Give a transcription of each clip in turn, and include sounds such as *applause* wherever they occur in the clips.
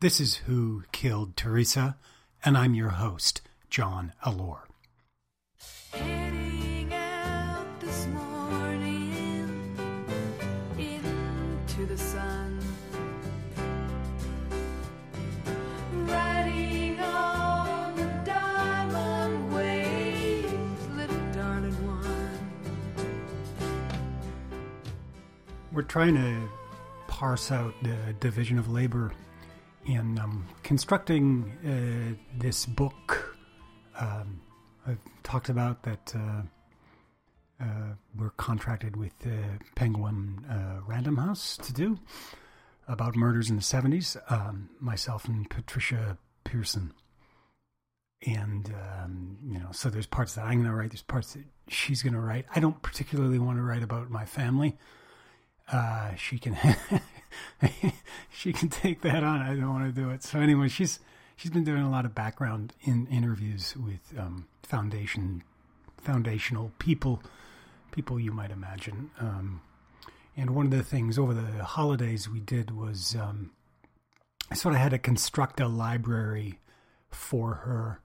This is Who Killed Theresa, and I'm your host, John Allore. Heading out this morning into the sun. Riding on the diamond waves, little darling one. We're trying to parse out the division of labor in um, constructing uh, this book. Um, I've talked about that uh, uh, we're contracted with uh, Penguin uh, Random House to do about murders in the 70s, um, myself and Patricia Pearson. And, um, you know, so there's parts that I'm going to write, there's parts that she's going to write. I don't particularly want to write about my family. Uh, she can *laughs* *laughs* she can take that on. I don't want to do it. So anyway, she's she's been doing a lot of background in interviews with um, foundation foundational people, people you might imagine. Um, and one of the things over the holidays we did was um, I sort of had to construct a library for her,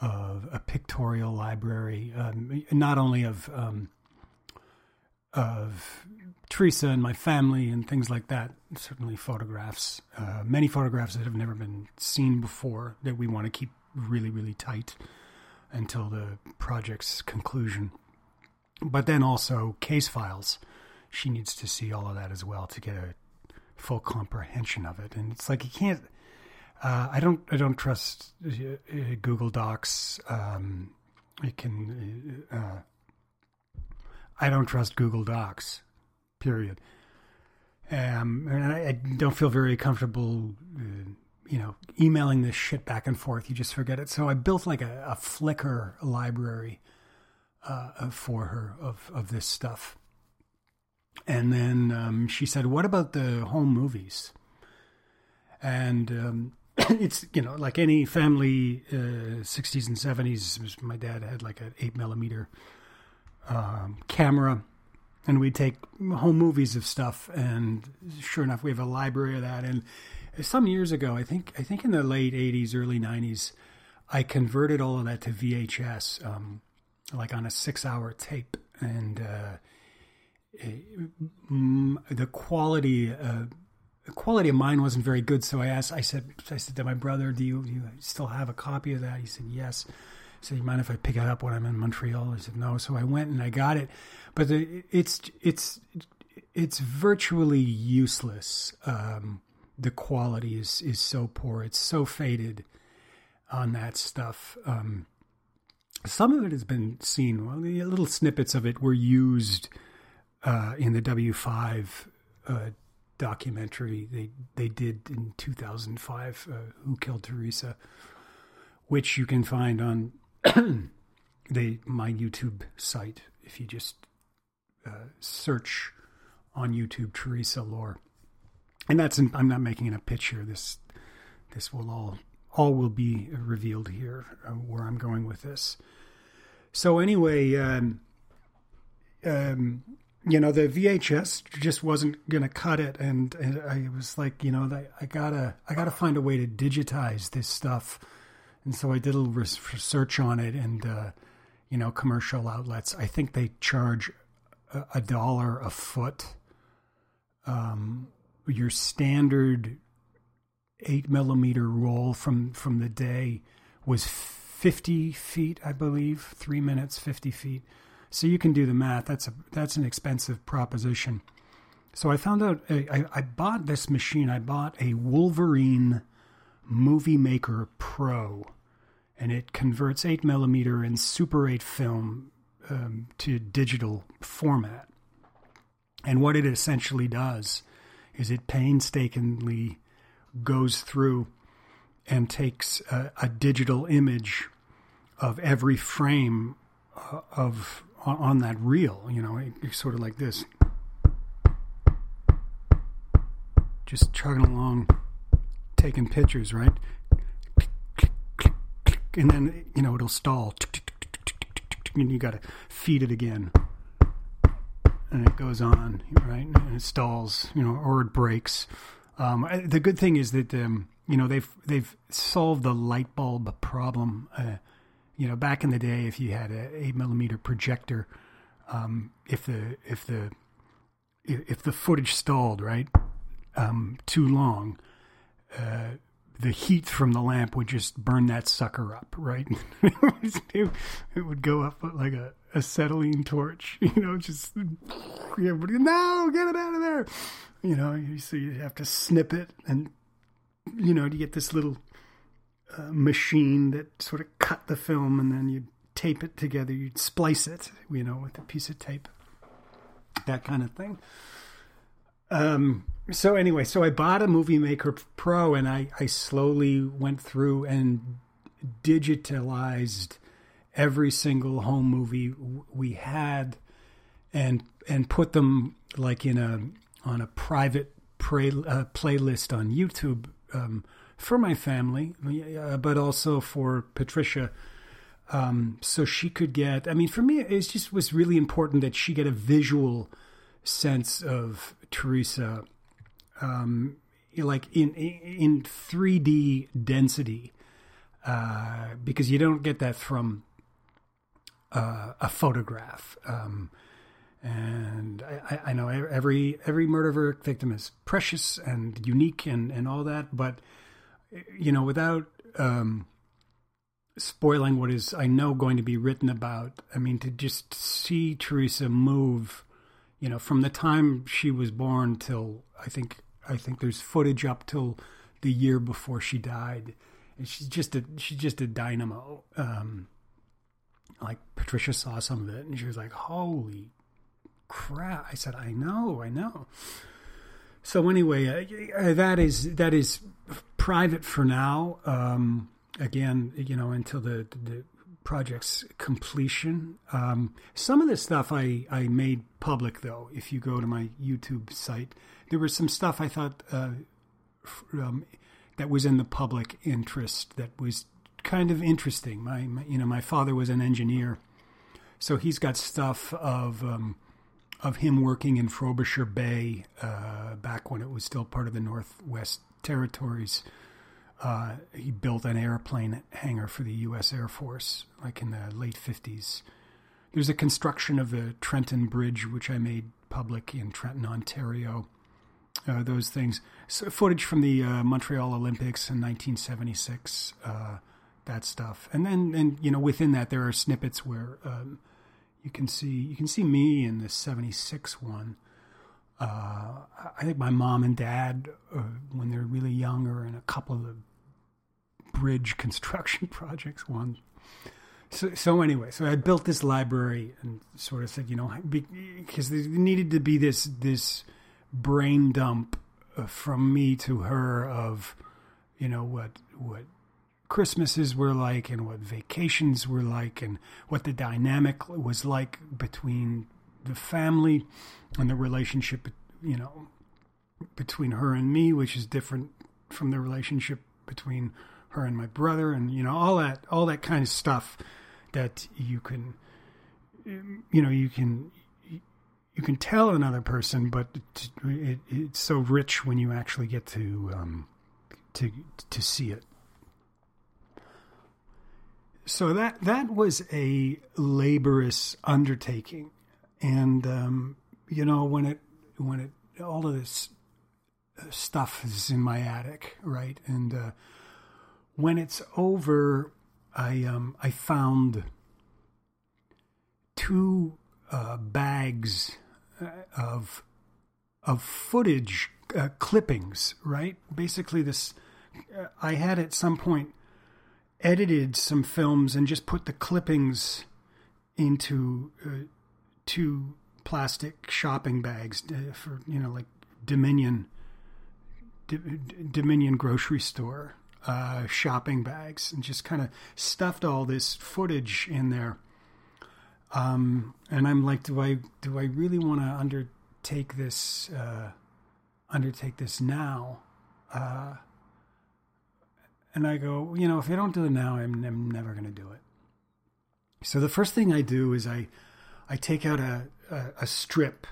of a pictorial library, um, not only of um, of Theresa and my family and things like that. Certainly, photographs, uh, many photographs that have never been seen before that we want to keep really, really tight until the project's conclusion. But then also case files. She needs to see all of that as well to get a full comprehension of it. And it's like you can't. Uh, I don't. I don't trust uh, uh, Google Docs. Um, it can. Uh, I don't trust Google Docs period. Um, and I, I, don't feel very comfortable, uh, you know, emailing this shit back and forth. You just forget it. So I built like a, a Flickr library uh, for her of, of this stuff. And then um, she said, What about the home movies? And um, *clears throat* it's, you know, like any family, uh, 60s and 70s, my dad had like an 8 millimeter um, camera and we take home movies of stuff and sure enough we have a library of that. And some years ago i think i think in the late 80s early 90s i converted all of that to vhs um, like on a six hour tape. And uh, it, the quality uh, the quality of mine wasn't very good. So i asked i said i said to my brother do you, do you still have a copy of that? He said yes said, "You mind if I pick it up when I'm in Montreal?" I said, "No." So I went and I got it, but the, it's it's it's virtually useless. Um, the quality is is so poor. It's so faded on that stuff. Um, some of it has been seen. Well, the little snippets of it were used uh, in the W five uh, documentary they they did in 2005. Uh, Who killed Theresa? Which you can find on *coughs* the my YouTube site if you just uh, search on YouTube Theresa Allore, and that's I'm not making a pitch here. This this will all all will be revealed here uh, where I'm going with this. So anyway, um, um, you know the VHS just wasn't to cut it, and, and, I was like, you know, I gotta I gotta find a way to digitize this stuff, and so I did a little research on it, and uh, you know, commercial outlets. I think they charge a dollar a foot um, your standard eight millimeter roll from from the day was 50 feet, I believe, three minutes, 50 feet. So you can do the math. That's a that's an expensive proposition. So I found out I, I bought this machine. I bought a Wolverine Movie Maker Pro, and it converts eight millimeter and Super 8 film um, to digital format. And what it essentially does is it painstakingly goes through and takes a, a digital image of every frame uh, of on, on that reel. You know, it's sort of like this, just chugging along, taking pictures, right? And then you know it'll stall, and you got to feed it again, and it goes on, right? And it stalls, you know, or it breaks. Um, the good thing is that um, you know they've they've solved the light bulb problem. Uh, you know, back in the day, if you had a eight millimeter projector, um, if the if the if the footage stalled right um, too long, uh, the heat from the lamp would just burn that sucker up, right? *laughs* it, would go up like a acetylene torch, *laughs* you know, just everybody, no, get it out of there, you know. So you have to snip it, and you know, you get this little uh, machine that sort of cut the film, and then you tape it together. You'd splice it, you know, with a piece of tape, that kind of thing. Um. So anyway, so I bought a Movie Maker Pro, and I I slowly went through and digitalized every single home movie we had, and and put them like in a on a private pray, uh, playlist on YouTube um, for my family, uh, but also for Patricia um, so she could get. I mean, for me, it just was really important that she get a visual sense of Theresa, um, like in in three D density, uh, because you don't get that from uh, a photograph. Um, and I, I- know every every murder victim is precious and unique and, and all that, but you know, without um, spoiling what is I know going to be written about. I mean, to just see Theresa move, you know, from the time she was born till I think I think there's footage up till the year before she died, and she's just a she's just a dynamo. Um, like Patricia saw some of it, and she was like, "Holy crap!" I said, "I know, I know." So anyway, uh, uh, that is that is private for now. Um, again, you know, until the the project's completion. Um, some of the stuff I I made public though. If you go to my YouTube site, there was some stuff I thought uh, um, that was in the public interest that was kind of interesting. My, my you know my father was an engineer, so he's got stuff of. Um, of him working in Frobisher Bay uh, back when it was still part of the Northwest Territories. Uh, he built an airplane hangar for the U.S. Air Force, like in the late 50s. There's a construction of the Trenton Bridge, which I made public in Trenton, Ontario. Uh, those things. So footage from the uh, Montreal Olympics in 1976, uh, that stuff. And then, and you know, within that, there are snippets where um, you can see you can see me in the 76 one uh, i think my mom and dad uh, when they're really young are in a couple of bridge *laughs* construction projects one. So, so anyway so i built this library and sort of said you know because there needed to be this this brain dump uh, from me to her of you know what what Christmases were like and what vacations were like and what the dynamic was like between the family and the relationship, you know, between her and me, which is different from the relationship between and my brother and, you know, all that, all that kind of stuff that you can, you know, you can, you can tell another person, but it, it, it's so rich when you actually get to, um, to, to see it so that that was a laborious undertaking, and um, you know when it when it all of this stuff is in my attic, right? And uh, when it's over, I um, I found two uh, bags uh, of of footage uh, clippings, right? Basically, this uh, I had at some point edited some films and just put the clippings into uh, two plastic shopping bags uh, for you know like Dominion Dominion grocery store uh, shopping bags and just kind of stuffed all this footage in there. Um, and I'm like, do I do I really want to undertake this uh, undertake this now? Uh, and I go, you know, if I don't do it now, I'm, I'm never going to do it. So the first thing I do is I I take out a a, a strip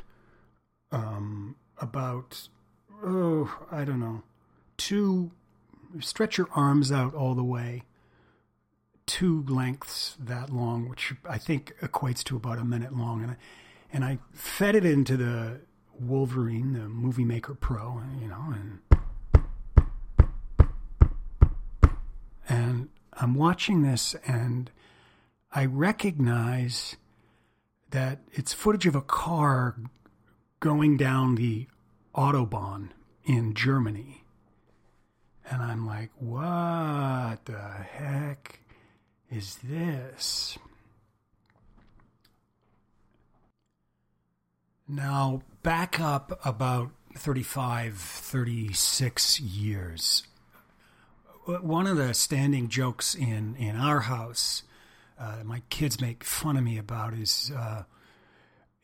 um, about oh I don't know two stretch your arms out all the way two lengths that long, which I think equates to about a minute long, and I and I fed it into the Wolverine, the Movie Maker Pro, you know, and and I'm watching this and I recognize that it's footage of a car going down the Autobahn in Germany. And I'm like, what the heck is this? Now, back up about 35, 36 years. One of the standing jokes in, in our house, uh, my kids make fun of me about, is uh,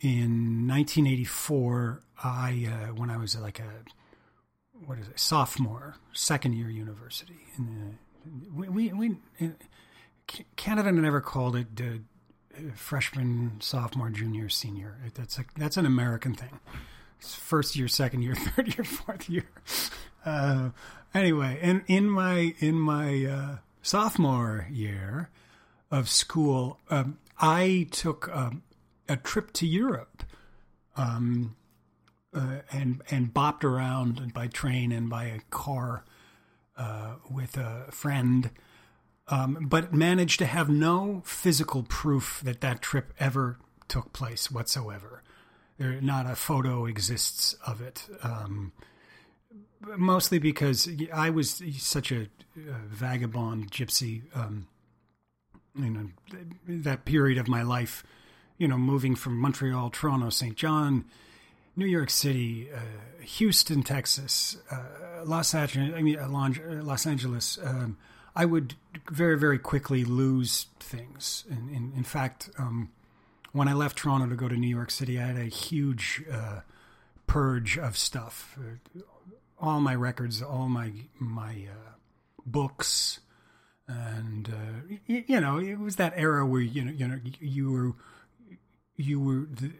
in 1984, I uh, when I was like a what is it sophomore, second year university, and we we, we in, Canada never called it uh, freshman, sophomore, junior, senior. That's a, that's an American thing. It's first year, second year, *laughs* third year, fourth year. *laughs* Uh, anyway, and in my in my uh, sophomore year of school, um, I took um, a trip to Europe, um, uh, and and bopped around by train and by a car uh, with a friend um, but managed to have no physical proof that that trip ever took place whatsoever. There, not a photo exists of it. Um, mostly because I was such a, a vagabond gypsy. Um, you know, that period of my life, you know, moving from Montreal, Toronto, St. John, New York City, uh, Houston, Texas, uh, Los Angeles, I mean, Los Angeles, um, I would very, very quickly lose things. In, fact, um, when I left Toronto to go to New York City, I had a huge uh, purge of stuff. Uh, all my records, all my my uh, books, and uh, you, you know, it was that era where you know, you know, you were you were the,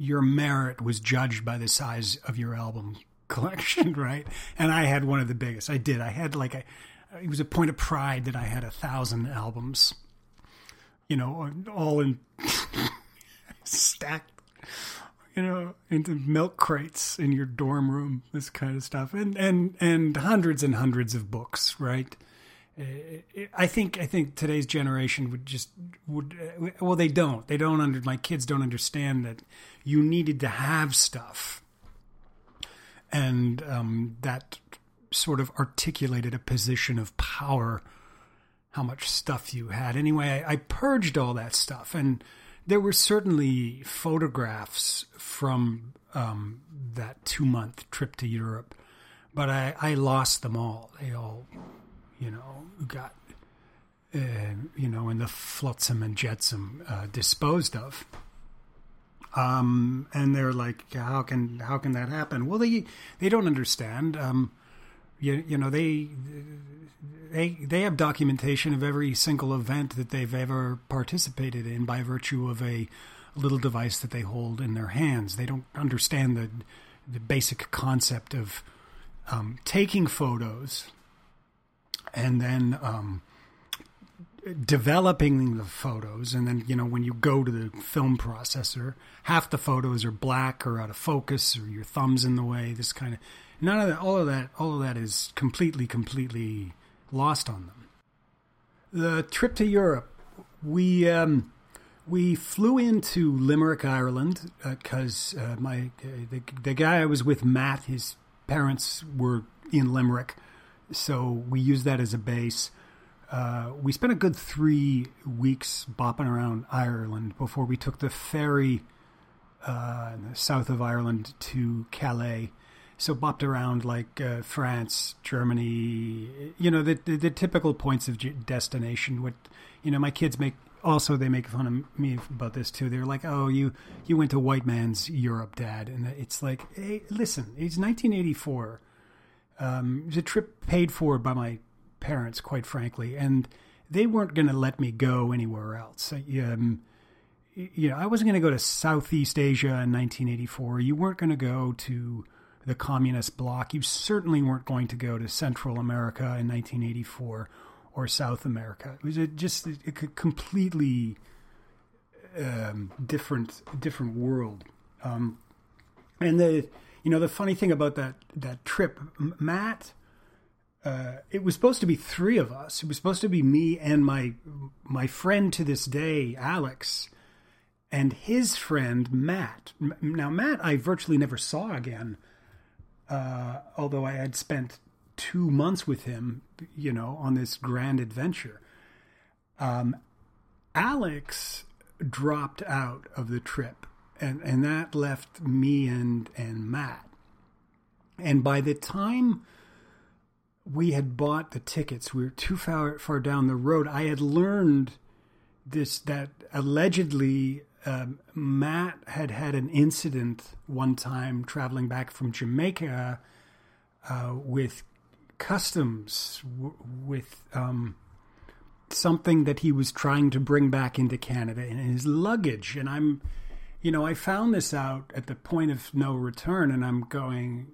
your merit was judged by the size of your album *laughs* collection, right? And I had one of the biggest. I did. I had like a it was a point of pride that I had a thousand albums, you know, all in *laughs* stacked, you know, into milk crates in your dorm room, this kind of stuff, and and and hundreds and hundreds of books, right? I think I think today's generation would just would well they don't they don't under my kids don't understand that you needed to have stuff and um, that sort of articulated a position of power, how much stuff you had. Anyway, I, I purged all that stuff, and there were certainly photographs from um, that two month trip to Europe, but I, I lost them all. They all, you know, got. Uh, you know, in the flotsam and jetsam uh, disposed of. Um, and they're like, how can how can that happen? Well, they they don't understand. Um, you, you know they they they have documentation of every single event that they've ever participated in by virtue of a little device that they hold in their hands. They don't understand the the basic concept of um, taking photos and then um, developing the photos, and then you know when you go to the film processor, half the photos are black or out of focus, or your thumbs in the way. This kind of none of that, all of that, all of that is completely, completely lost on them. The trip to Europe, we um, we flew into Limerick, Ireland, because uh, my uh, the, the guy I was with, Matt, his parents were in Limerick, so we used that as a base. Uh, we spent a good three weeks bopping around Ireland before we took the ferry uh, south of Ireland to Calais. So bopped around like uh, France, Germany, you know the, the the typical points of destination. What you know, my kids make also they make fun of me about this too. They're like, "Oh, you you went to white man's Europe, Dad," and it's like, hey, listen, it's 1984. Um, it was a trip paid for by my parents, quite frankly, and they weren't going to let me go anywhere else. Um, you know, I wasn't going to go to Southeast Asia in 1984. You weren't going to go to the communist bloc. You certainly weren't going to go to Central America in 1984 or South America. It was a, just a, a completely um, different different world. Um, and the you know the funny thing about that that trip, Matt. Uh, it was supposed to be three of us. It was supposed to be me and my my friend to this day, Alex, and his friend Matt. Now Matt, I virtually never saw again, uh, although I had spent two months with him, you know, on this grand adventure. Um, Alex dropped out of the trip, and and that left me and and Matt. And by the time we had bought the tickets, we were too far far down the road. I had learned this that allegedly um, Matt had had an incident one time traveling back from Jamaica uh, with customs, w- with um, something that he was trying to bring back into Canada in his luggage. And I'm, you know, I found this out at the point of no return, and I'm going,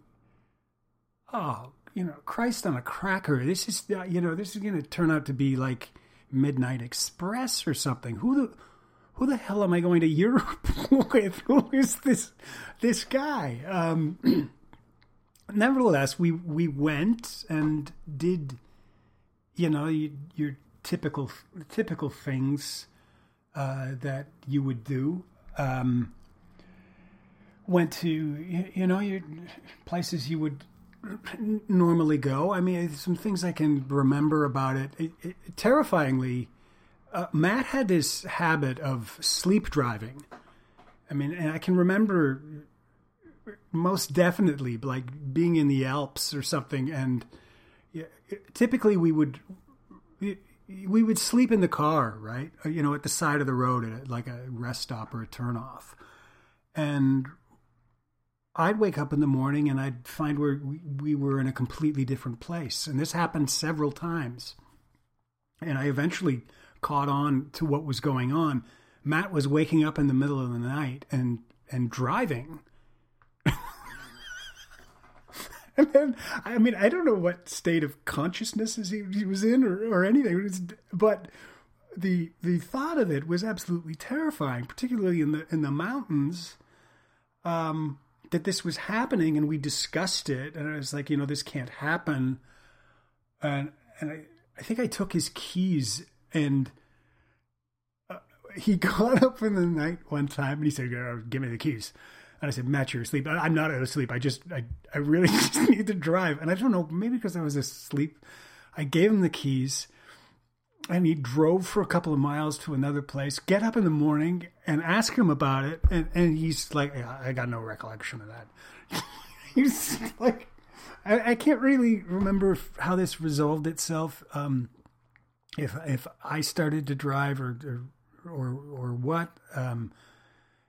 oh, you know, Christ on a cracker. This is, uh, you know, this is going to turn out to be like Midnight Express or something. Who the who the hell am I going to Europe *laughs* with? Who is this this guy? Um, *clears throat* nevertheless, we we went and did, you know, you, your typical typical things uh, that you would do. Um, went to you, know your places you would normally go. I mean, some things I can remember about it. it, it terrifyingly, uh, Matt had this habit of sleep driving. I mean, and I can remember most definitely like being in the Alps or something, and typically we would we would sleep in the car, right? Uh, You know, at the side of the road at like a rest stop or a turnoff, and I'd wake up in the morning and I'd find where we, we were in a completely different place, and this happened several times, and I eventually caught on to what was going on. Matt was waking up in the middle of the night and and driving. *laughs* *laughs* and then, I mean, I don't know what state of consciousness he, he was in or, or anything, but the the thought of it was absolutely terrifying, particularly in the in the mountains. Um, that this was happening, and we discussed it, and I was like, you know, this can't happen. And and I, I think I took his keys and uh, he *laughs* got up in the night one time and he said, "Uh, "Give me the keys." And I said, "Matt, you're asleep." "I- I'm not asleep. I just, I, I really *laughs* just need to drive. And I don't know, maybe because I was asleep, I gave him the keys, and he drove for a couple of miles to another place. Get up in the morning and ask him about it, and and he's like, "Yeah, "I got no recollection of that." *laughs* he's like, I, I can't really remember how this resolved itself. Um, if if I started to drive or or or, or what. Um,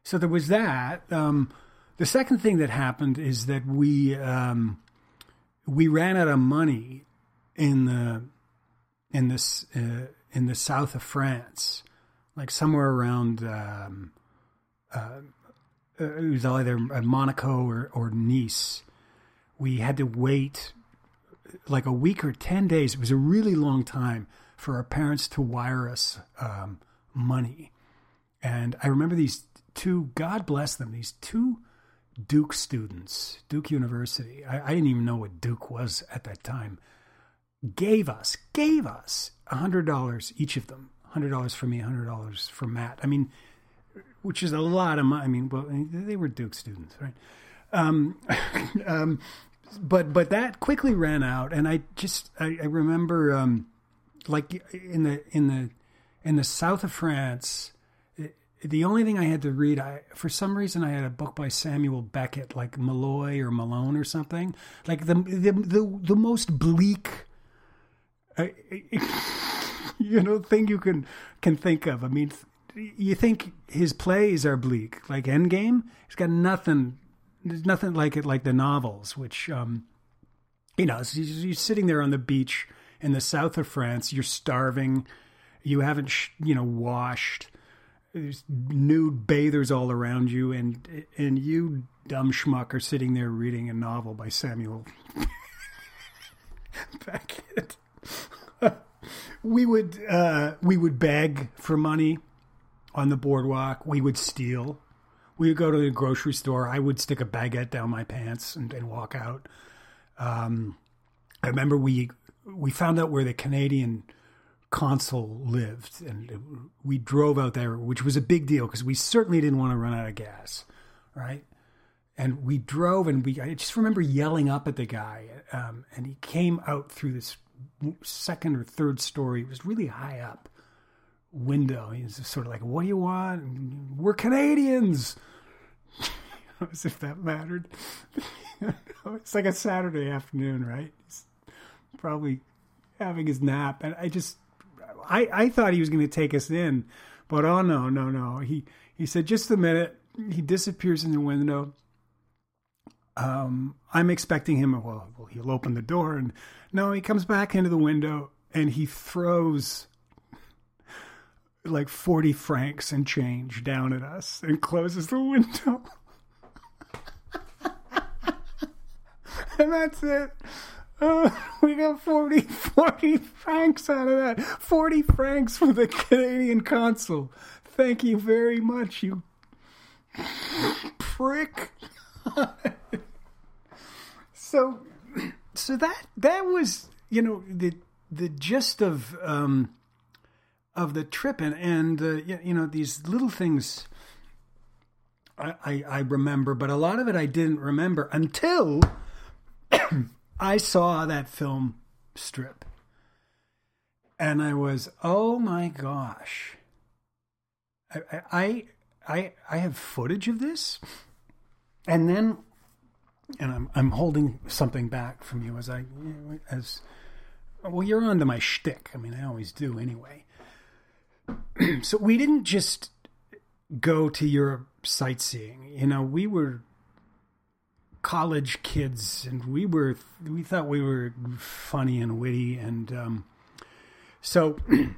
so there was that. Um, the second thing that happened is that we um, we ran out of money in the in this uh, in the south of France, like somewhere around. Um, uh, it was either Monaco or, or Nice. We had to wait like a week or 10 days. It was a really long time for our parents to wire us um, money. And I remember these two, God bless them, these two Duke students, Duke University. I, I didn't even know what Duke was at that time. Gave us, gave us $100 each of them. $100 for me, $100 for Matt. I mean, which is a lot of money. I mean, well, they were Duke students, right? Um, *laughs* um, but but that quickly ran out, and I just I, I remember um, like in the in the in the south of France. The only thing I had to read, I for some reason I had a book by Samuel Beckett, like Molloy or Malone or something, like the the the, the most bleak, uh, *laughs* you know, thing you can can think of. I mean, you think his plays are bleak, like Endgame. He's got nothing. There's nothing like it, like the novels, which um, you know, you're sitting there on the beach in the south of France. You're starving. You haven't, you know, washed. There's nude bathers all around you, and and you dumb schmuck are sitting there reading a novel by Samuel *laughs* Beckett. *laughs* we would uh, we would beg for money on the boardwalk. We would steal. We would go to the grocery store. I would stick a baguette down my pants and, and walk out. Um, I remember we we found out where the Canadian consul lived, and we drove out there, which was a big deal because we certainly didn't want to run out of gas, right? And we drove, and we I just remember yelling up at the guy, um, and he came out through this second or third story. It was really high up window. He was sort of like, "What do you want? We're Canadians." *laughs* As if that mattered. *laughs* it's like a Saturday afternoon, right? He's probably having his nap, and I just, I, I thought he was going to take us in, but oh no, no, no. He he said, "Just a minute." He disappears in the window. Um, I'm expecting him. Well, well, he'll open the door, and no, he comes back into the window, and he throws like 40 francs and change down at us and closes the window. *laughs* and that's it. Uh, *laughs* we got 40, 40 francs out of that. 40 francs for the Canadian consul. Thank you very much, you prick. *laughs* so, so that that was you know the the gist of um, of the trip and and uh, you know these little things I, I I remember, but a lot of it I didn't remember until I saw that film strip, and I was oh my gosh. I I I I have footage of this, and then and I'm I'm holding something back from you as I as well. You're onto my shtick. I mean, I always do anyway. *clears throat* so we didn't just go to Europe sightseeing. You know, we were college kids, and we were we thought we were funny and witty, and um, so. *clears throat*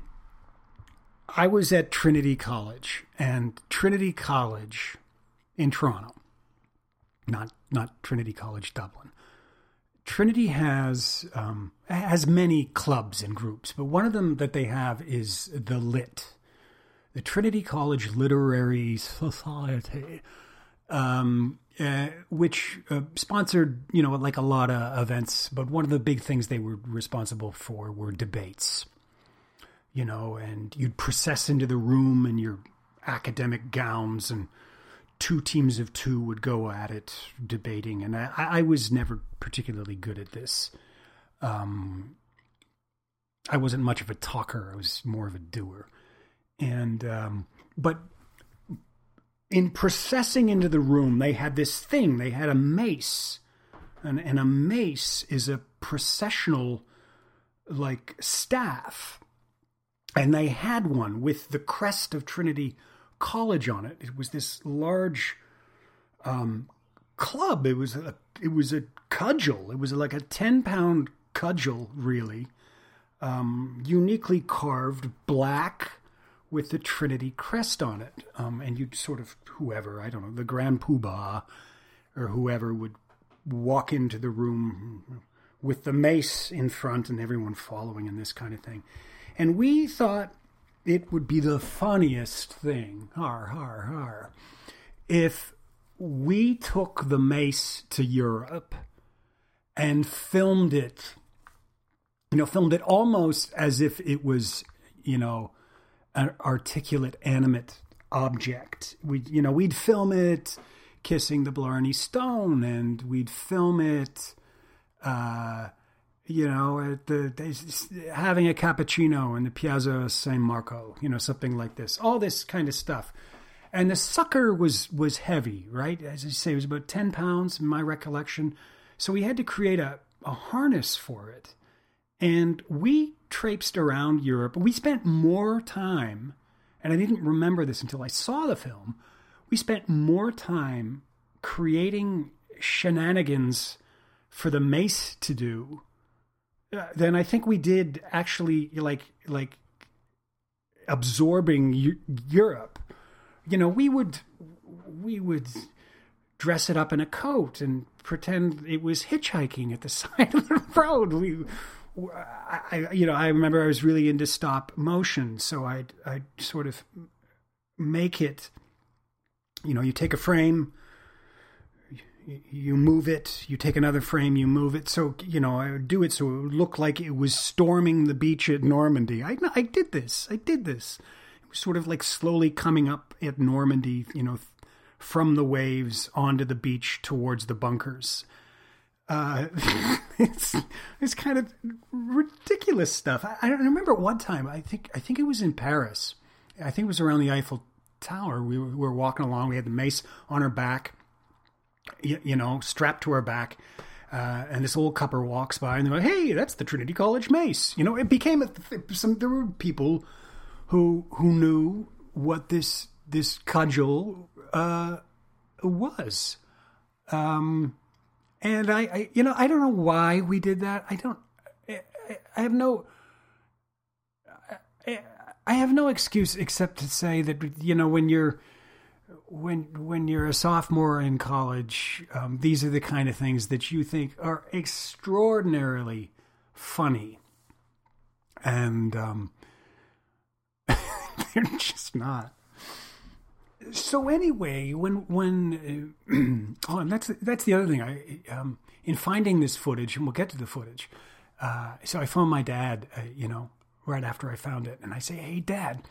I was at Trinity College, and Trinity College in Toronto, not not Trinity College Dublin. Trinity has um, has many clubs and groups, but one of them that they have is the Lit, the Trinity College Literary Society, um, uh, which uh, sponsored you know like a lot of events. But one of the big things they were responsible for were debates you know, and you'd process into the room in your academic gowns, and two teams of two would go at it debating. And I, I was never particularly good at this. Um, I wasn't much of a talker; I was more of a doer. And um, but in processing into the room, they had this thing. They had a mace, and, and a mace is a processional like staff and they had one with the crest of Trinity College on it. It was this large um, club. It was a it was a cudgel. It was like a ten pound cudgel, really, um, uniquely carved black with the Trinity crest on it. Um, and you'd sort of whoever I don't know the Grand Poobah or whoever would walk into the room with the mace in front and everyone following and this kind of thing. and we thought it would be the funniest thing, har har har, if we took the mace to Europe and filmed it. You know, filmed it almost as if it was, you know, an articulate, animate object. We, you know, we'd film it kissing the Blarney Stone, and we'd film it, uh, you know, the having a cappuccino in the Piazza San Marco, you know, something like this. All this kind of stuff. And the sucker was was heavy, right? As I say, it was about ten pounds in my recollection. So we had to create a, a harness for it. And we traipsed around Europe. We spent more time, and I didn't remember this until I saw the film. We spent more time creating shenanigans for the mace to do uh, than I think we did actually like like absorbing Eu- Europe. You know, we would we would dress it up in a coat and pretend it was hitchhiking at the *laughs* side of the road. We, I, I- you know, I remember I was really into stop motion, so I'd I'd sort of make it. You know, you take a frame, you- you move it, you take another frame, you move it. So, you know, I would do it so it would look like it was storming the beach at Normandy. I, I did this. I did this. It was sort of like slowly coming up at Normandy, you know, from the waves onto the beach towards the bunkers. Uh, *laughs* it's it's kind of ridiculous stuff. I, I remember one time. I think I think it was in Paris. I think it was around the Eiffel Tower. We were, we were walking along. We had the mace on our back, you, you know, strapped to our back. Uh, and this old couple walks by, and they're like, "Hey, that's the Trinity College mace." You know, it became a, some. There were people who who knew what this this cudgel uh, was. Um, and I, I, you know, I don't know why we did that. I don't. I, I- have no. I, I have no excuse except to say that you know when you're when when you're a sophomore in college, um, these are the kind of things that you think are extraordinarily funny, and um, *laughs* they're just not. So anyway, when when uh, *clears throat* oh, and that's that's the other thing. I um, in finding this footage, and we'll get to the footage. Uh, so I phoned my dad, uh, you know, right after I found it, and I say, "Hey, Dad."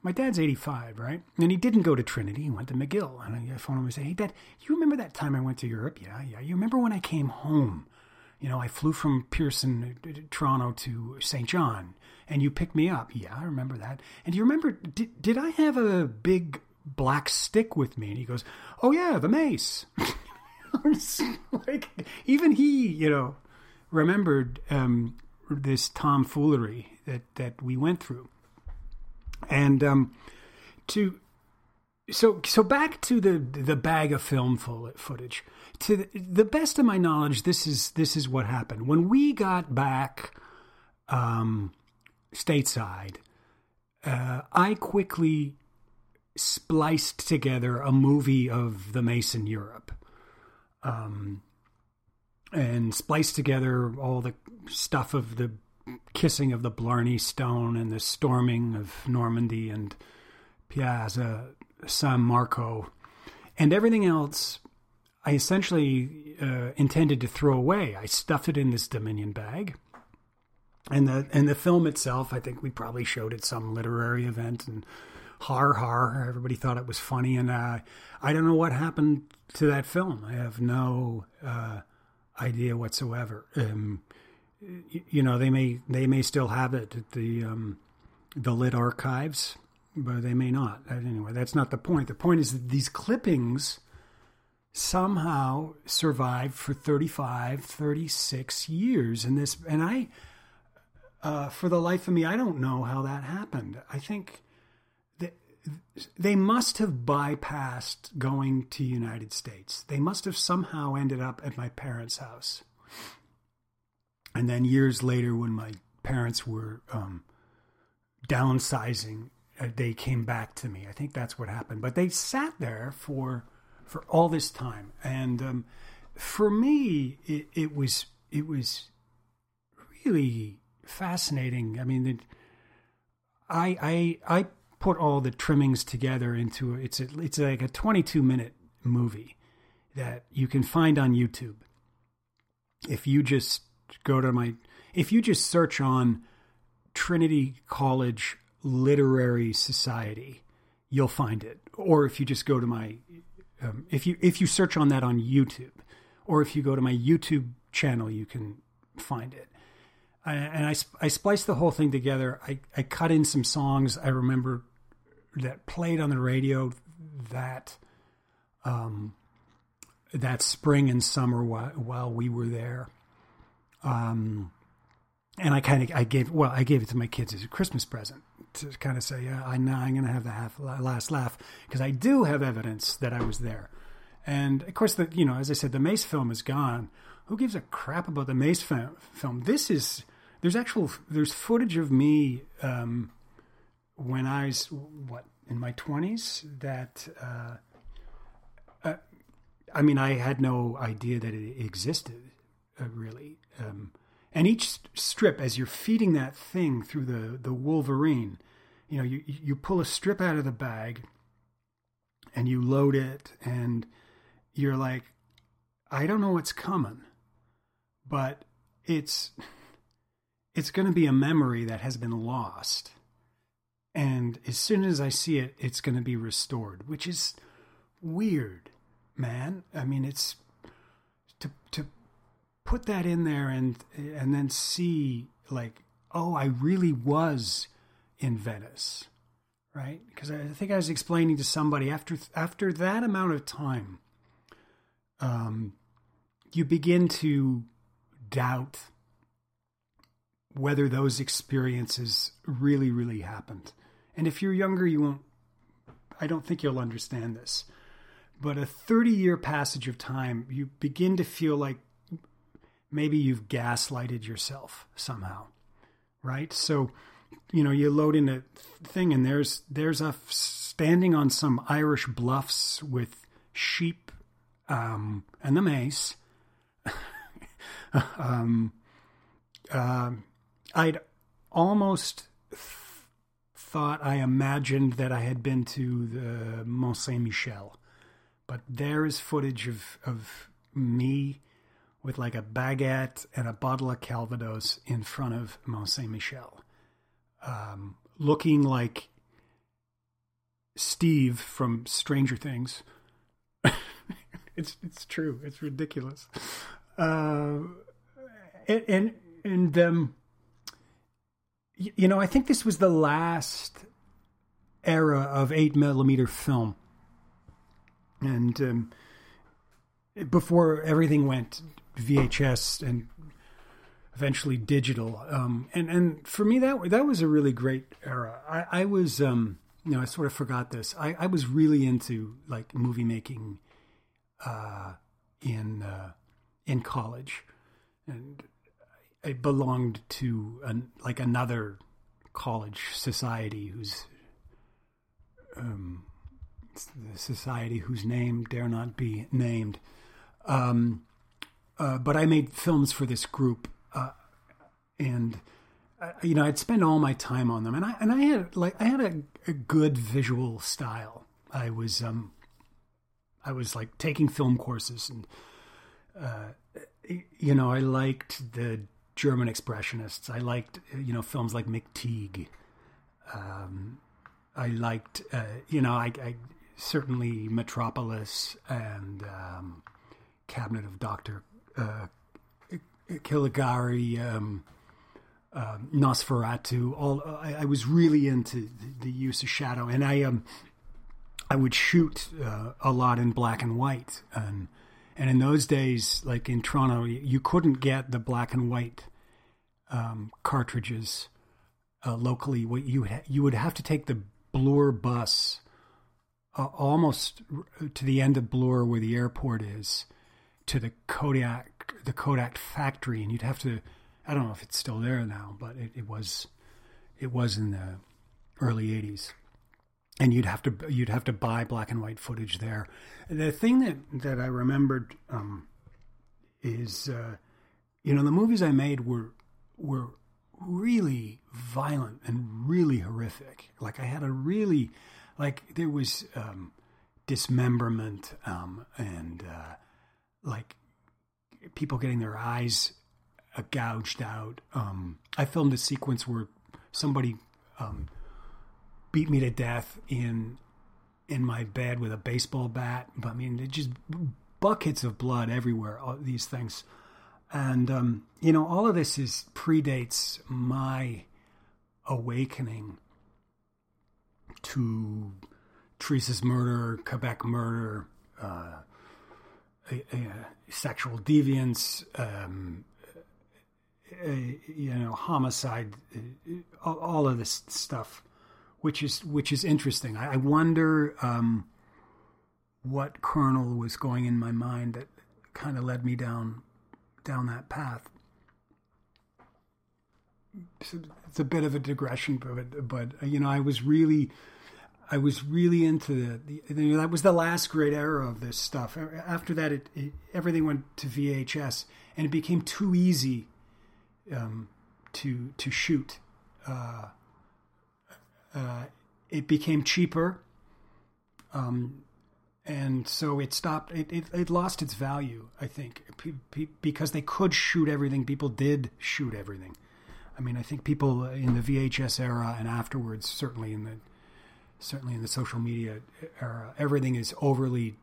My dad's 85, right? And he didn't go to Trinity. He went to McGill. And I phoned him and say, Hey, Dad, you remember that time I went to Europe? Yeah, yeah. You remember when I came home? You know, I flew from Pearson, uh, Toronto to St. John, and you picked me up. Yeah, I remember that. And do you remember, did, did I have a big black stick with me? And he goes, Oh, yeah, the mace. *laughs* Like, even he, you know, remembered um, this tomfoolery that, that we went through. And um, to so so back to the the bag of film footage. To the, the best of my knowledge, this is this is what happened when we got back um, stateside. Uh, I quickly spliced together a movie of the Mason Europe, um, and spliced together all the stuff of the kissing of the Blarney Stone and the storming of Normandy and Piazza San Marco and everything else. I essentially uh, intended to throw away. I stuffed it in this Dominion bag, and the and the film itself. I think we probably showed at some literary event, and har har, everybody thought it was funny. And uh, I don't know what happened to that film. I have no uh, idea whatsoever. Um, you know, they may they may still have it at the um, the lit archives, but they may not. Anyway, that's not the point. The point is that these clippings somehow survived for 35 36 years and this and i uh, for the life of me i don't know how that happened i think they must have bypassed going to united states. They must have somehow ended up at my parents house. And then years later when my parents were um, downsizing uh, they came back to me. I think that's what happened. But they sat there for for all this time. And um, for me it, it was it was really fascinating. I mean it, I I I put all the trimmings together into it's a, it's like a 22 minute movie that you can find on YouTube. If you just go to my if you just search on Trinity College Literary Society, you'll find it. Or if you just go to my um, if you if you search on that on YouTube, or if you go to my YouTube channel, you can find it. I, and I, I spliced the whole thing together. I, I cut in some songs I remember that played on the radio that um, that spring and summer while, while we were there. Um, and I kind of I gave well I gave it to my kids as a Christmas present to kind of say yeah I know I'm gonna have the half, last laugh because I do have evidence that I was there, and of course the you know as I said the Mace film is gone. Who gives a crap about the Mace film? film? This is there's actual there's footage of me um, when I was what in my twenties that. Uh, uh, I mean, I had no idea that it existed, uh, really. Um, and each strip, as you're feeding that thing through the, the Wolverine, you know, you, you pull a strip out of the bag and you load it, and you're like, I don't know what's coming, but it's it's going to be a memory that has been lost. And as soon as I see it, it's going to be restored, which is weird, man. I mean, it's to to put that in there and and then see like, oh, I really was in Venice, right? Because I think I was explaining to somebody after after that amount of time, um, you begin to doubt whether those experiences really, really happened. And if you're younger, you won't, I don't think you'll understand this. But a 30 year passage of time, you begin to feel like maybe you've gaslighted yourself somehow, right? So, you know, you load in a thing and there's, there's a standing on some Irish bluffs with sheep um, and the mace. *laughs* um, uh, I'd almost thought I imagined that I had been to the Mont Saint Michel, but there is footage of of me with like a baguette and a bottle of Calvados in front of Mont Saint Michel, um, looking like Steve from Stranger Things. *laughs* it's it's true. It's ridiculous. Uh, and and, and um, you know, I think this was the last era of eight millimeter film, and um, before everything went VHS and eventually digital. Um, and and for me, that that was a really great era. I, I was, um, you know, I sort of forgot this. I, I was really into like movie making uh, in uh, in college, and I belonged to an, like another college society whose um, society whose name dare not be named. Um, uh, but I made films for this group, uh, and uh, you know I'd spend all my time on them, and I and I had like I had a, a good visual style. I was um, I was like taking film courses, and uh, you know I liked the German expressionists. I liked, you know, films like McTeague. Um, I liked, uh, you know, I, I, certainly Metropolis and um, Cabinet of Doctor uh, Caligari, um, uh, Nosferatu. All I, I, was really into the, the, use of shadow, and I um, I would shoot uh, a lot in black and white and and in those days, like in Toronto, you couldn't get the black and white um, cartridges uh, locally. What you ha- you would have to take the Bloor bus uh, almost to the end of Bloor, where the airport is, to the Kodak the Kodak factory, and you'd have to. I don't know if it's still there now, but it, it was it was in the early '80s and you'd have to you'd have to buy black and white footage there. The thing that that I remembered um, is, uh, you know, the movies I made were were really violent and really horrific. Like I had a really, like there was um, dismemberment um, and uh, like people getting their eyes uh, gouged out. Um, I filmed a sequence where somebody um, beat me to death in in my bed with a baseball bat. But I mean, it just buckets of blood everywhere. All these things, and um, you know, all of this is predates my awakening to Theresa's murder, Quebec murder, uh, sexual deviance, um, you know, homicide, uh, all, all of this stuff, which is which is interesting. I, I wonder um, what kernel was going in my mind that kind of led me down down that path. It's a bit of a digression, but but you know, I was really. I was really into the, the that was the last great era of this stuff. After that, it, it everything went to VHS, and it became too easy um, to to shoot. Uh, uh, it became cheaper, um, and so it stopped. It, it, it lost its value, I think, because they could shoot everything. People did shoot everything. I mean, I think people in the VHS era and afterwards, certainly in the certainly in the social media era, everything is overly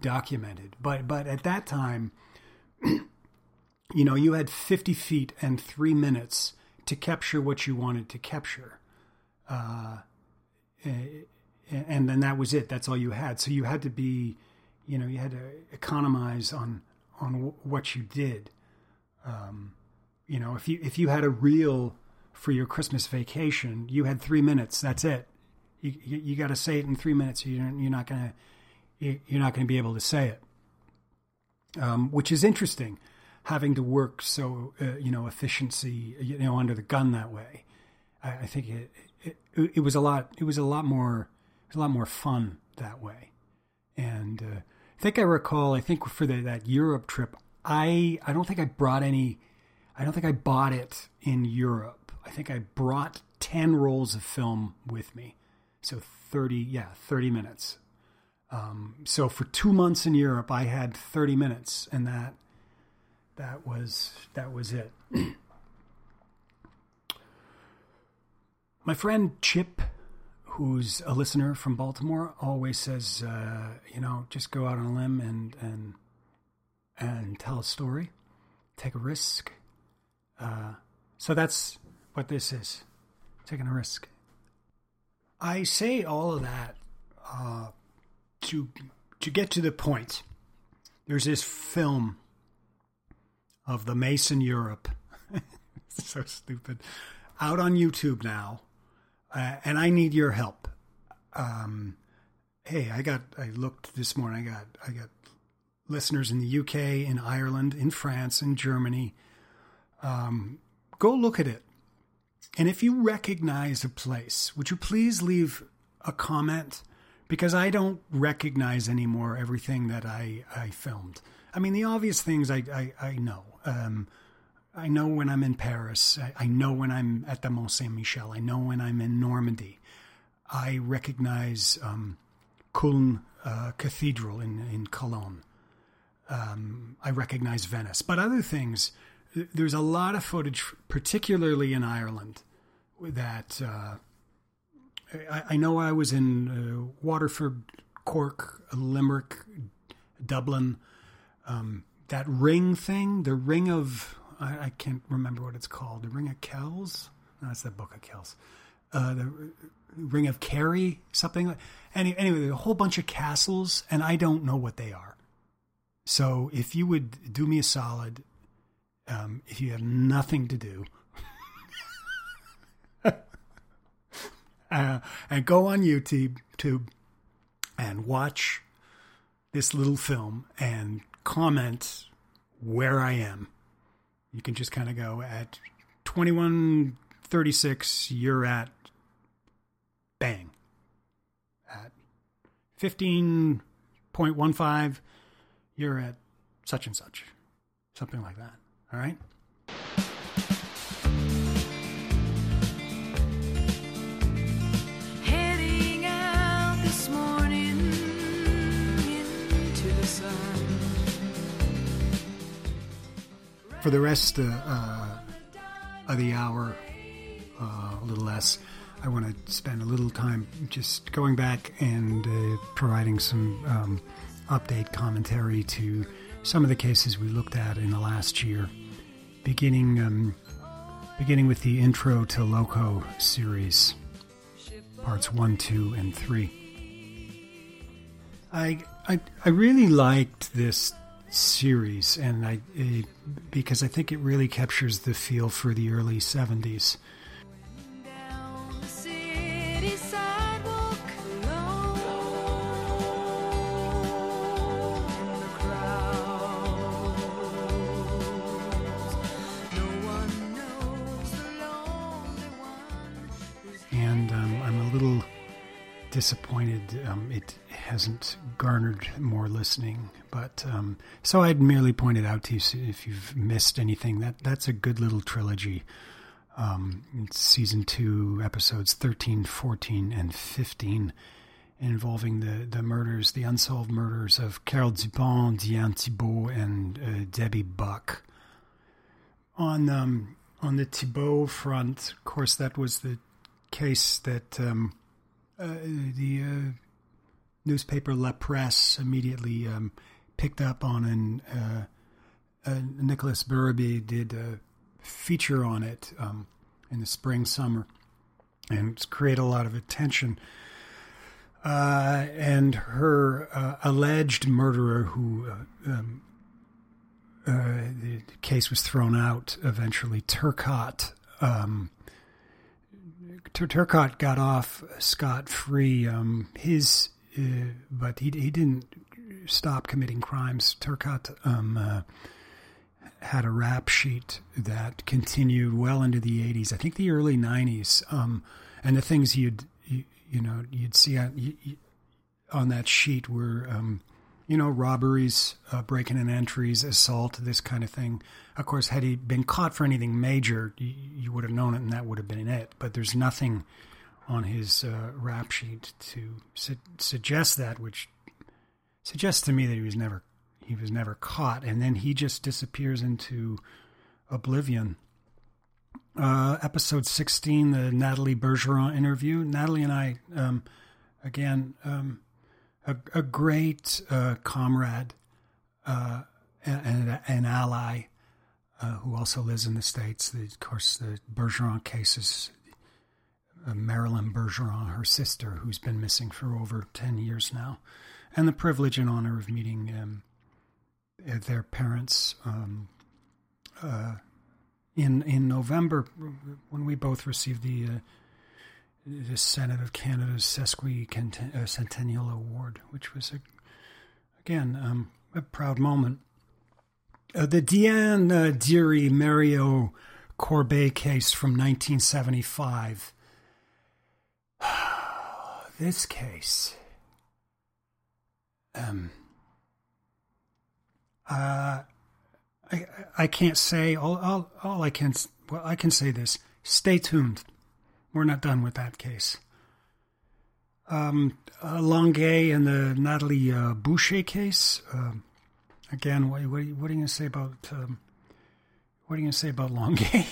documented. But but at that time, *clears throat* you know, you had 50 feet and three minutes to capture what you wanted to capture. Uh, and then that was it. That's all you had. So you had to be, you know, you had to economize on on what you did. Um, you know, if you if you had a reel for your Christmas vacation, you had three minutes. That's it. You you, you got to say it in three minutes. You're you're not gonna you're not to be able to say it, um, which is interesting. Having to work so uh, you know efficiency you know under the gun that way, I, I think it, it it was a lot it was a lot more a lot more fun that way, and uh, I think I recall I think for the, that Europe trip I I don't think I brought any I don't think I bought it in Europe. I think I brought 10 rolls of film with me. So 30, yeah, 30 minutes. Um, so for two months in Europe, I had 30 minutes, and that that was that was it. *clears throat* My friend Chip, who's a listener from Baltimore, always says, uh, you know, just go out on a limb and and and tell a story, take a risk. Uh, so that's what this is, taking a risk. I say all of that uh, to to get to the point. There's this film of the Mason Europe. *laughs* so stupid. Out on YouTube now, uh, and I need your help. Um, hey, I got. I looked this morning. I got. I got listeners in the UK, in Ireland, in France, in Germany. Um, go look at it. And if you recognize a place, would you please leave a comment? Because I don't recognize anymore everything that I, I filmed. I mean, the obvious things I, I, I know. Um, I know when I'm in Paris. I, know when I'm at the Mont Saint Michel. I know when I'm in Normandy. I recognize um, uh, Cathedral in, in Cologne. Um, I recognize Venice. But other things, there's a lot of footage, particularly in Ireland, that uh, I, I, know I was in uh, Waterford, Cork, Limerick, Dublin. Um, that ring thing, the ring of, I, I, can't remember what it's called, the ring of Kells? No, that's the book of Kells. Uh, the ring of Kerry, something any, Anyway, a whole bunch of castles, and I don't know what they are. So if you would do me a solid, um, if you have nothing to do, *laughs* uh, and go on YouTube tube, and watch this little film and comment where I am. You can just kind of go at 2136, you're at bang. At 15.15, you're at such and such. Something like that. All right? For the rest uh, uh, of the hour, uh, a little less, I want to spend a little time just going back and uh, providing some um, update commentary to some of the cases we looked at in the last year, beginning um, beginning with the intro to Loco series, parts one, two, and three. I I, I really liked this series, and I because I think it really captures the feel for the early '70s. Down the city sidewalk alone in the crowds. No one knows the lonely one who's and um, I'm a little disappointed um, it hasn't garnered more listening. But um, so I'd merely pointed out to you if you've missed anything that that's a good little trilogy. Um, season two, episodes 13, 14, and 15, involving the, the murders, the unsolved murders of Carol Dupont, Diane Thibault, and uh, Debbie Buck. On um, on the Thibault front, of course, that was the case that um, uh, the uh, newspaper La Presse immediately um, picked up on, and uh, uh, Nicolas Bérubé did a feature on it um, in the spring summer, and it's created a lot of attention. Uh, and her uh, alleged murderer, who uh, um, uh, the case was thrown out eventually, Turcotte. Um, Tur- Turcotte got off scot free. Um, his, uh, but he he didn't stop committing crimes. Turcotte um, uh, had a rap sheet that continued well into the '80s. I think the early '90s. Um, and the things you'd you, you know you'd see on, you, on that sheet were um, you know robberies, uh, breaking and entries, assault, this kind of thing. Of course, had he been caught for anything major, you, you would have known it, and that would have been it. But there's nothing on his uh, rap sheet to su- suggest that, which suggests to me that he was never he was never caught, and then he just disappears into oblivion. Uh, episode 16, the Natalie Bergeron interview. Natalie and I, um, again, um, a, a great uh, comrade uh, and an ally uh, who also lives in the States. The, of course, the Bergeron case is uh, Marilyn Bergeron, her sister, who's been missing for over 10 years now, and the privilege and honor of meeting um, uh, their parents um, uh, in in November when we both received the uh, the Senate of Canada's sesquicentennial award, which was a, again um, a proud moment. Uh, the Diane uh, Déry Mario Corbeil case from 1975. This case. Um. Uh, I I can't say all all all I can well I can say this. Stay tuned. We're not done with that case. Um, uh, and the Natalie uh, Boucher case. Um, again, what, what, are you going to say about um, what are you going to say about Longueuil?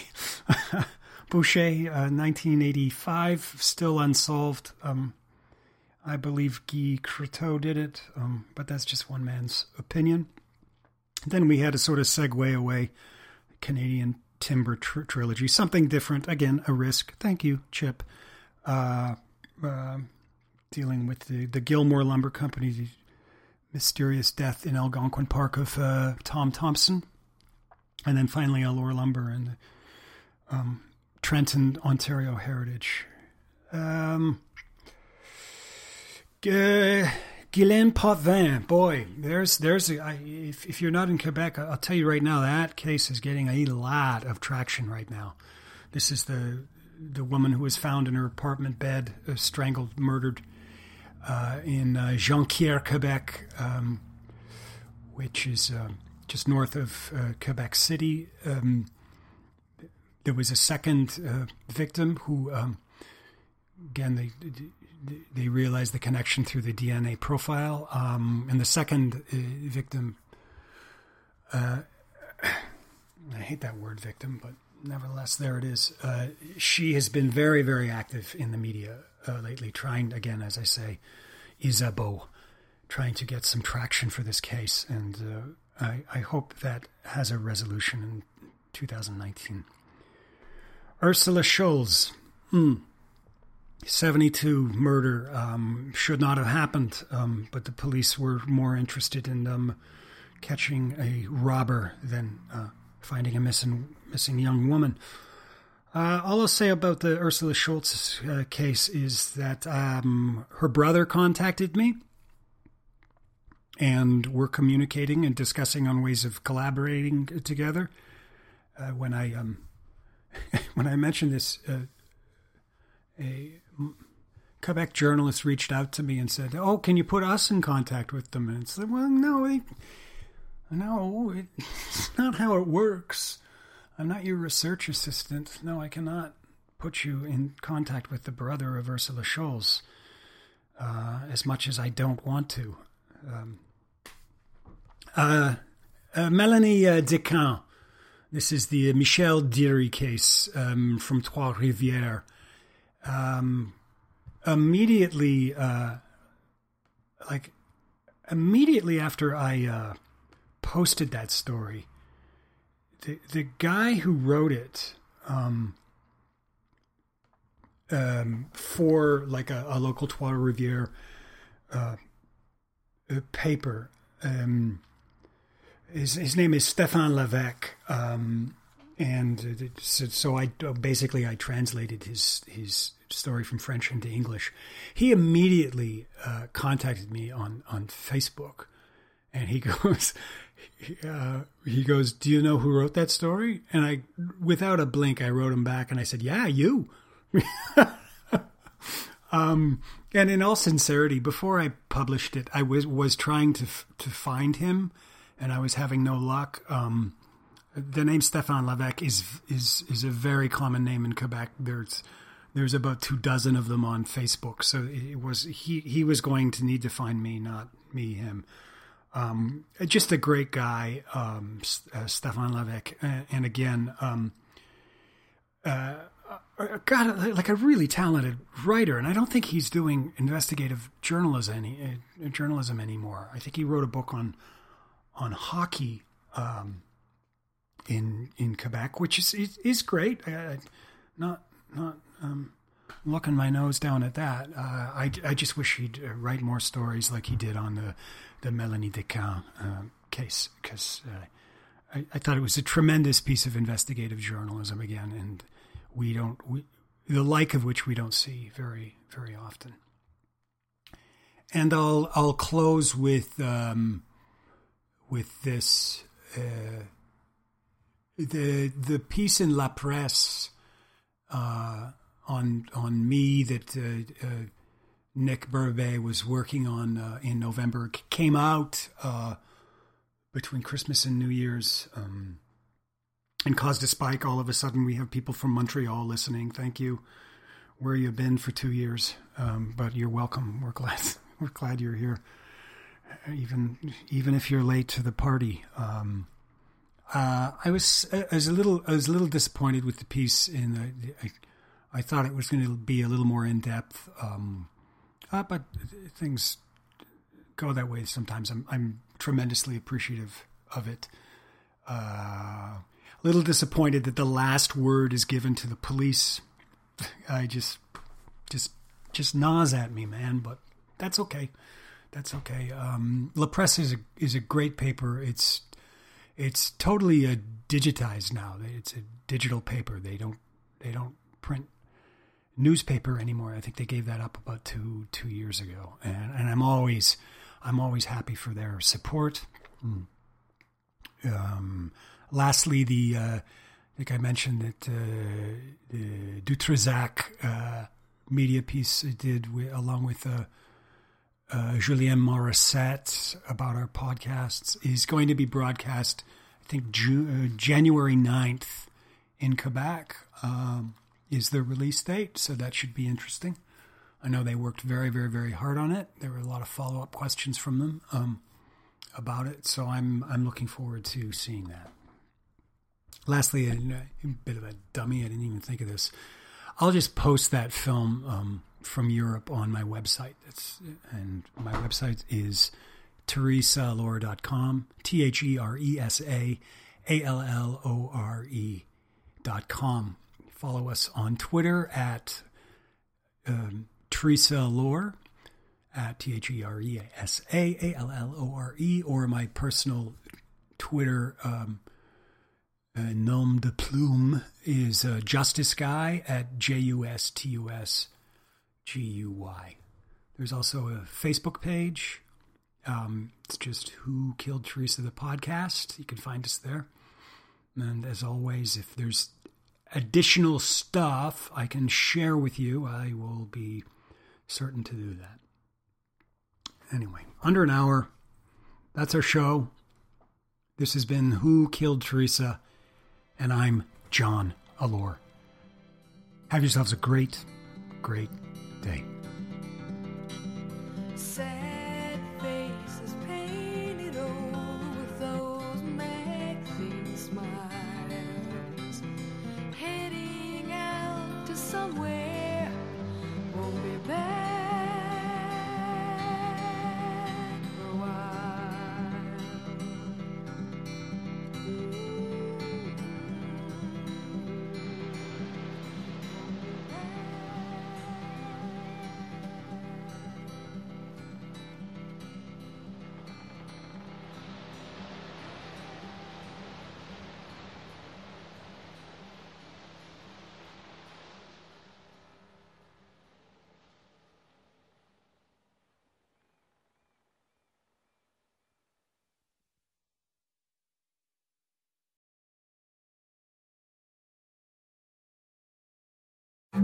*laughs* Boucher, uh, 1985, still unsolved. Um, I believe Guy Croteau did it, um, but that's just one man's opinion. Then we had a sort of segue away, Canadian Timber tr- trilogy, something different. Again, a risk. Thank you, Chip. Uh, uh, dealing with the, the Gilmour Lumber Company, mysterious death in Algonquin Park of uh, Tom Thomson, and then finally Allore Lumber and um, Trenton, Ontario Heritage. Um, Guylaine Potvin, boy, there's there's a, I, if if you're not in Quebec, I'll tell you right now that case is getting a lot of traction right now. This is the the woman who was found in her apartment bed, uh, strangled, murdered uh, in uh, Jonquière, Quebec, um, which is uh, just north of uh, Quebec City. Um, there was a second uh, victim who, um, again, they they realized the connection through the DNA profile. Um, and the second uh, victim uh, *clears throat* I hate that word victim, but nevertheless, there it is. Uh, she has been very, very active in the media uh, lately, trying, again, as I say, Isabeau, trying to get some traction for this case. And uh, I, I hope that has a resolution in 2019. Ursula Scholz. Hmm. 72 murder um, should not have happened, um, but the police were more interested in um, catching a robber than uh, finding a missing missing young woman. Uh, all I'll say about the Ursula Schultz uh, case is that um, her brother contacted me, and we're communicating and discussing on ways of collaborating together. Uh, when I um, *laughs* when I mentioned this, uh, a Quebec journalists reached out to me and said, "Oh, can you put us in contact with them?" And said, "Well, no, they, no, it's not how it works. I'm not your research assistant. No, I cannot put you in contact with the brother of Ursula Scholz, uh, as much as I don't want to." Um, uh, uh, Melanie uh. This is the Michel Diry case um, from Trois Rivières. Um, immediately, uh, like immediately after I uh, posted that story, the the guy who wrote it um, um, for like a, a local Trois Rivières uh, uh, paper. Um, his his name is Stefan Levesque, um, and so, so I basically I translated his his story from French into English. He immediately uh, contacted me on on Facebook, and he *laughs* goes. Uh, he goes, "Do you know who wrote that story?" And I, without a blink, I wrote him back, and I said, "Yeah, you." *laughs* Um, and in all sincerity, before I published it, I was was trying to to find him, and I was having no luck. Um, the name Stefan Levesque is is is a very common name in Quebec. There's there's about two dozen of them on Facebook, so it was he he was going to need to find me, not me him. Um, just a great guy, um, uh, Stefan Levesque, and, and again. Um, uh, God, like a really talented writer, and I don't think he's doing investigative journalism any uh, journalism anymore. I think he wrote a book on on hockey um, in in Quebec, which is is, is great. Uh, not not um, looking my nose down at that. Uh, I I just wish he'd uh, write more stories like he did on the the Melanie Descamps uh, case because. Uh, I, I thought it was a tremendous piece of investigative journalism again, and we don't we, the like of which we don't see very very often. And I'll I'll close with um, with this uh, the the piece in La Presse uh, on on me that uh, uh, Nick Bérubé was working on uh, in November came out uh, between Christmas and New Year's. Um, and caused a spike. All of a sudden, we have people from Montreal listening. Thank you. Where you been for two years, um, but you're welcome. We're glad. *laughs* We're glad you're here, even even if you're late to the party. Um, uh, I was I was a little I was a little disappointed with the piece. In the, I, I thought it was going to be a little more in depth, um, uh, but things go that way sometimes. I'm I'm tremendously appreciative of it. Uh, a little disappointed that the last word is given to the police. *laughs* I just, just, just gnaws at me, man. But that's okay. That's okay. Um, La Presse is a is a great paper. It's it's totally uh, digitized now. It's a digital paper. They don't they don't print newspaper anymore. I think they gave that up about two two years ago, and, and I'm always I'm always happy for their support. Mm. Um, lastly, the uh, I think I mentioned that uh, the Dutrizac uh, media piece did wi- along with uh, Julien Morissette about our podcasts is going to be broadcast. I think Ju- uh, January 9th in Quebec um, is the release date, so that should be interesting. I know they worked very, very, very hard on it. There were a lot of follow up questions from them um, about it, so I'm I'm looking forward to seeing that. lastly, a, a bit of a dummy. I didn't even think of this. I'll just post that film um, from Europe on my website. It's, and my website is theresaallore.com, T H E R E S A A L L O R E dot com. Follow us on Twitter at um, Theresa Allore at T H E R E S A A L L O R E or my personal Twitter um, uh, nom de plume is uh, Justice Guy at J U S T U S G U Y. There's also a Facebook page. Um, it's just Who Killed Theresa the podcast. You can find us there. And as always, if there's additional stuff I can share with you, I will be certain to do that. Anyway, under an hour. That's our show. This has been Who Killed Theresa, and I'm John Allore. Have yourselves a great, great day.